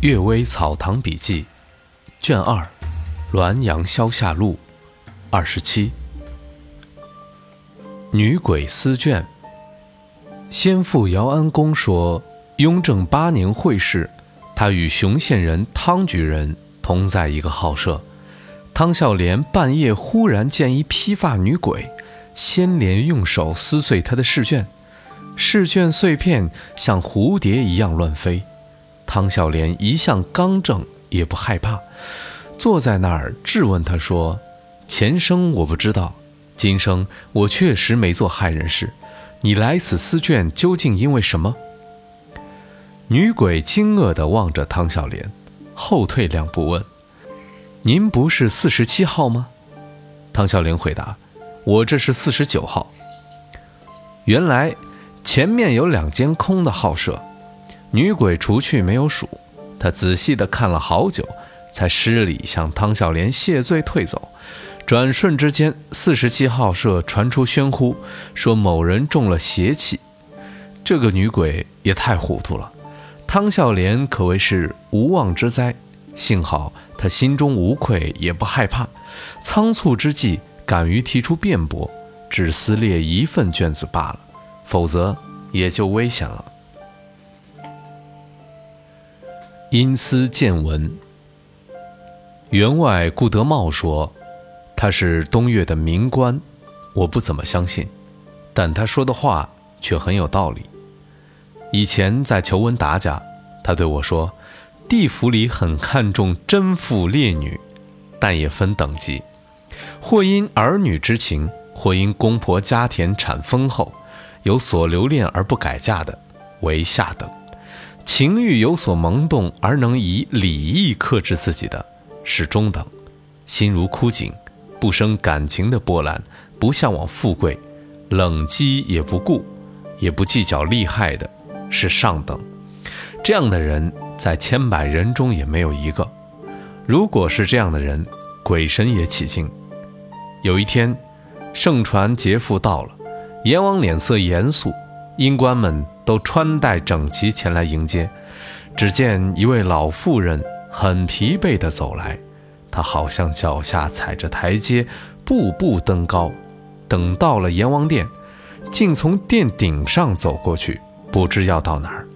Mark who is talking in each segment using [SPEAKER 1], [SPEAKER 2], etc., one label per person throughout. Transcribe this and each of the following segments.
[SPEAKER 1] 阅微草堂笔记》卷二《滦阳消夏录》二十七。女鬼思卷。先父姚安公说，雍正八年会试，他与雄县人汤举人同在一个号舍。汤孝廉半夜忽然见一披发女鬼，先连用手撕碎他的试卷，试卷碎片像蝴蝶一样乱飞。汤孝廉一向刚正，也不害怕，坐在那儿质问他说：“前生我不知道，今生我确实没做害人事。你来此思卷，究竟因为什么？”女鬼惊愕地望着汤小莲，后退两步问：“您不是四十七号吗？”汤小莲回答：“我这是四十九号。”原来前面有两间空的号舍。女鬼除去没有数，她仔细地看了好久，才施礼向汤孝廉谢罪退走。转瞬之间，四十七号舍传出喧呼，说某人中了邪气。这个女鬼也太糊涂了，汤孝廉可谓是无妄之灾。幸好他心中无愧，也不害怕，仓促之际敢于提出辩驳，只撕裂一份卷子罢了，否则也就危险了。因私见闻。员外顾德茂说，他是东岳的名官，我不怎么相信，但他说的话却很有道理。以前在求文达家，他对我说，地府里很看重贞妇烈女，但也分等级，或因儿女之情，或因公婆家田产丰厚，有所留恋而不改嫁的，为下等。情欲有所萌动而能以礼义克制自己的，是中等；心如枯井，不生感情的波澜，不向往富贵，冷机也不顾，也不计较利害的，是上等。这样的人在千百人中也没有一个。如果是这样的人，鬼神也起敬。有一天，盛传劫富到了，阎王脸色严肃。阴官们都穿戴整齐前来迎接，只见一位老妇人很疲惫地走来，她好像脚下踩着台阶，步步登高。等到了阎王殿，竟从殿顶上走过去，不知要到哪儿。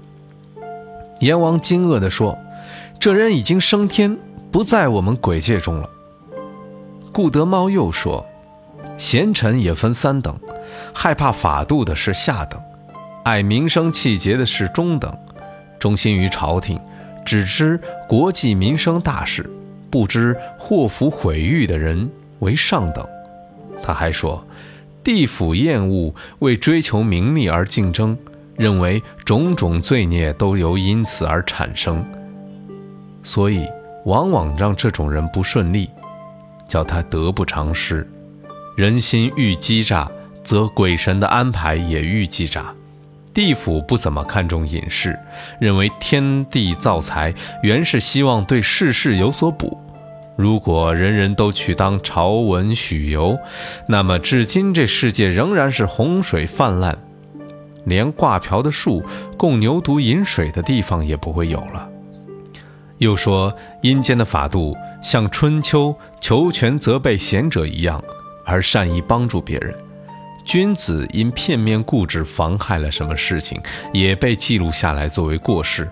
[SPEAKER 1] 阎王惊愕地说：“这人已经升天，不在我们鬼界中了。”顾德茂又说：“贤臣也分三等，害怕法度的是下等。”爱名声气节的是中等，忠心于朝廷，只知国计民生大事，不知祸福毁誉的人为上等。他还说，地府厌恶为追求名利而竞争，认为种种罪孽都由因此而产生，所以往往让这种人不顺利，叫他得不偿失。人心愈欺诈，则鬼神的安排也愈欺诈。地府不怎么看重隐士，认为天地造财原是希望对世事有所补。如果人人都去当朝文许由，那么至今这世界仍然是洪水泛滥，连挂瓢的树、供牛犊饮水的地方也不会有了。又说阴间的法度像春秋求全责备贤者一样，而善意帮助别人。君子因片面固执妨害了什么事情，也被记录下来作为过失；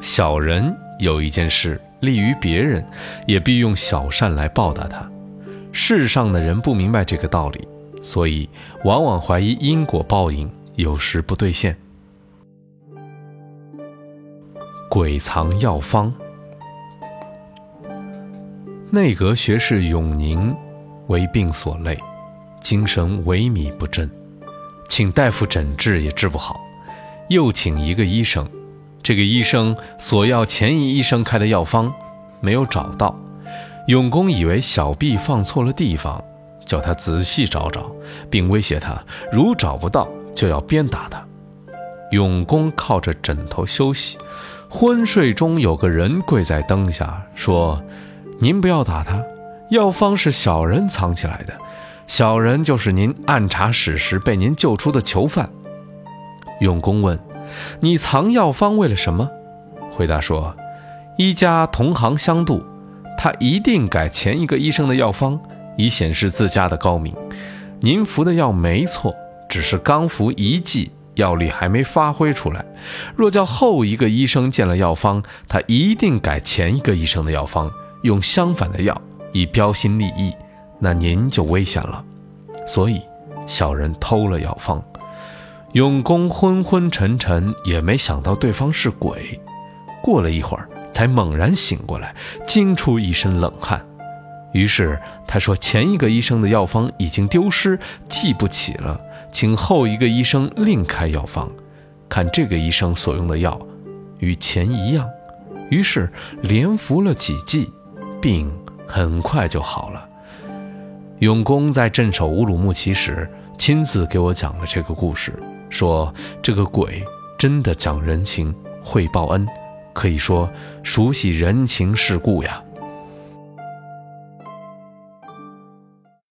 [SPEAKER 1] 小人有一件事利于别人，也必用小善来报答他。世上的人不明白这个道理，所以往往怀疑因果报应有时不兑现。鬼藏药方，内阁学士永宁为病所累。精神萎靡不振，请大夫诊治也治不好，又请一个医生，这个医生索要前一医生开的药方，没有找到。永公以为小婢放错了地方，叫他仔细找找，并威胁他，如找不到就要鞭打他。永公靠着枕头休息，昏睡中有个人跪在灯下说：“您不要打他，药方是小人藏起来的。”小人就是您暗查史实被您救出的囚犯。永公问：“你藏药方为了什么？”回答说：“一家同行相度，他一定改前一个医生的药方，以显示自家的高明。您服的药没错，只是刚服一剂，药力还没发挥出来。若叫后一个医生见了药方，他一定改前一个医生的药方，用相反的药，以标新立异，那您就危险了。所以，小人偷了药方。永公昏昏沉沉，也没想到对方是鬼。过了一会儿。才猛然醒过来，惊出一身冷汗。于是他说：“前一个医生的药方已经丢失，记不起了，请后一个医生另开药方，看这个医生所用的药与前一样。”于是连服了几剂，病很快就好了。永公在镇守乌鲁木齐时，亲自给我讲了这个故事，说这个鬼真的讲人情，会报恩。可以说，熟悉人情世故呀。